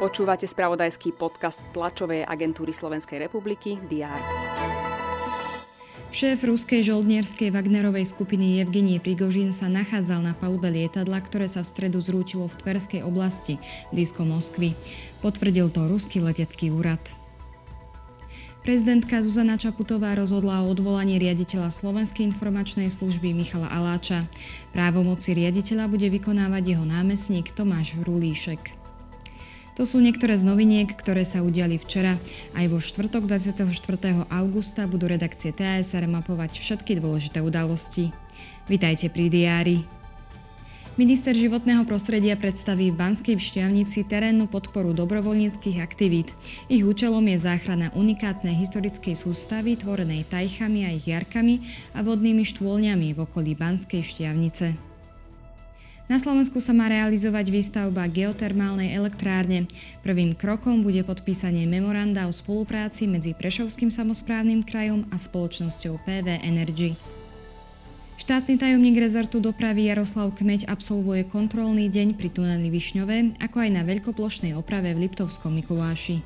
Počúvate spravodajský podcast tlačovej agentúry Slovenskej republiky DR. Šéf ruskej žoldnierskej Wagnerovej skupiny Evgenie Prigožin sa nachádzal na palube lietadla, ktoré sa v stredu zrútilo v Tverskej oblasti, blízko Moskvy. Potvrdil to ruský letecký úrad. Prezidentka Zuzana Čaputová rozhodla o odvolaní riaditeľa Slovenskej informačnej služby Michala Aláča. Právomoci riaditeľa bude vykonávať jeho námestník Tomáš Rulíšek. To sú niektoré z noviniek, ktoré sa udiali včera. Aj vo štvrtok 24. augusta budú redakcie TASR mapovať všetky dôležité udalosti. Vitajte pri diári. Minister životného prostredia predstaví v Banskej šťavnici terénnu podporu dobrovoľníckých aktivít. Ich účelom je záchrana unikátnej historickej sústavy tvorenej tajchami a ich jarkami a vodnými štôlňami v okolí Banskej šťavnice. Na Slovensku sa má realizovať výstavba geotermálnej elektrárne. Prvým krokom bude podpísanie memoranda o spolupráci medzi Prešovským samozprávnym krajom a spoločnosťou PV Energy. Štátny tajomník rezortu dopravy Jaroslav Kmeď absolvuje kontrolný deň pri tuneli Višňové, ako aj na veľkoplošnej oprave v Liptovskom Mikuláši.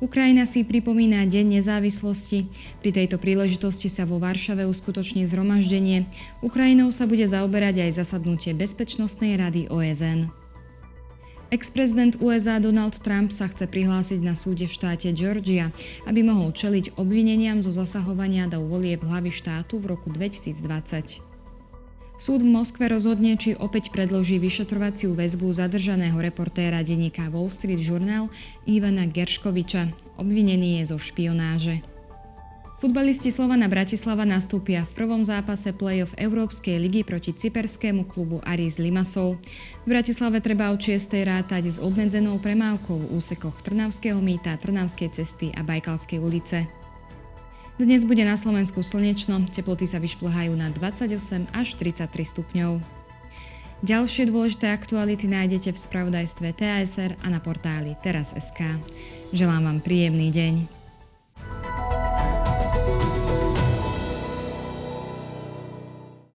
Ukrajina si pripomína Deň nezávislosti. Pri tejto príležitosti sa vo Varšave uskutoční zhromaždenie. Ukrajinou sa bude zaoberať aj zasadnutie Bezpečnostnej rady OSN. Ex-prezident USA Donald Trump sa chce prihlásiť na súde v štáte Georgia, aby mohol čeliť obvineniam zo zasahovania do volieb hlavy štátu v roku 2020. Súd v Moskve rozhodne, či opäť predloží vyšetrovaciu väzbu zadržaného reportéra denníka Wall Street Journal Ivana Gerškoviča. Obvinený je zo špionáže. Futbalisti Slovana Bratislava nastúpia v prvom zápase play-off Európskej ligy proti cyperskému klubu Aris Limassol. V Bratislave treba od 6. rátať s obmedzenou premávkou v úsekoch Trnavského mýta, Trnavskej cesty a Bajkalskej ulice. Dnes bude na Slovensku slnečno, teploty sa vyšplhajú na 28 až 33 stupňov. Ďalšie dôležité aktuality nájdete v spravodajstve TASR a na portáli teraz.sk. Želám vám príjemný deň.